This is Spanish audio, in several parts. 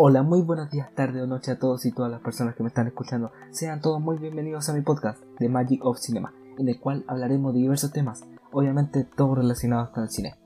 Hola, muy buenos días, tarde o noche a todos y todas las personas que me están escuchando. Sean todos muy bienvenidos a mi podcast, The Magic of Cinema, en el cual hablaremos de diversos temas, obviamente todos relacionados con el cine.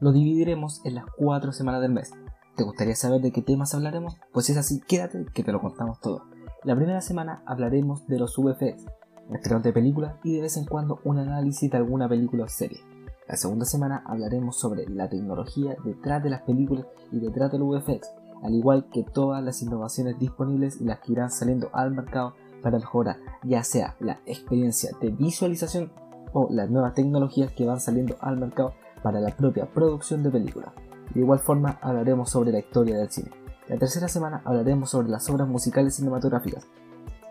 Lo dividiremos en las cuatro semanas del mes. ¿Te gustaría saber de qué temas hablaremos? Pues si es así, quédate que te lo contamos todo. La primera semana hablaremos de los VFX, estrenos de películas y de vez en cuando un análisis de alguna película o serie. La segunda semana hablaremos sobre la tecnología detrás de las películas y detrás del VFX al igual que todas las innovaciones disponibles y las que irán saliendo al mercado para mejorar ya sea la experiencia de visualización o las nuevas tecnologías que van saliendo al mercado para la propia producción de películas. De igual forma hablaremos sobre la historia del cine. La tercera semana hablaremos sobre las obras musicales cinematográficas.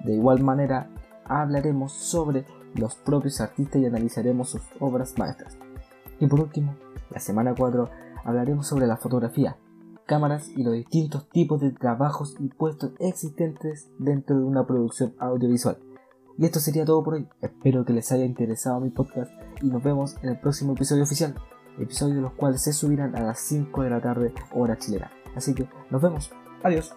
De igual manera hablaremos sobre los propios artistas y analizaremos sus obras maestras. Y por último, la semana 4 hablaremos sobre la fotografía, cámaras y los distintos tipos de trabajos y puestos existentes dentro de una producción audiovisual. Y esto sería todo por hoy. Espero que les haya interesado mi podcast y nos vemos en el próximo episodio oficial, episodio de los cuales se subirán a las 5 de la tarde hora chilena. Así que nos vemos. Adiós.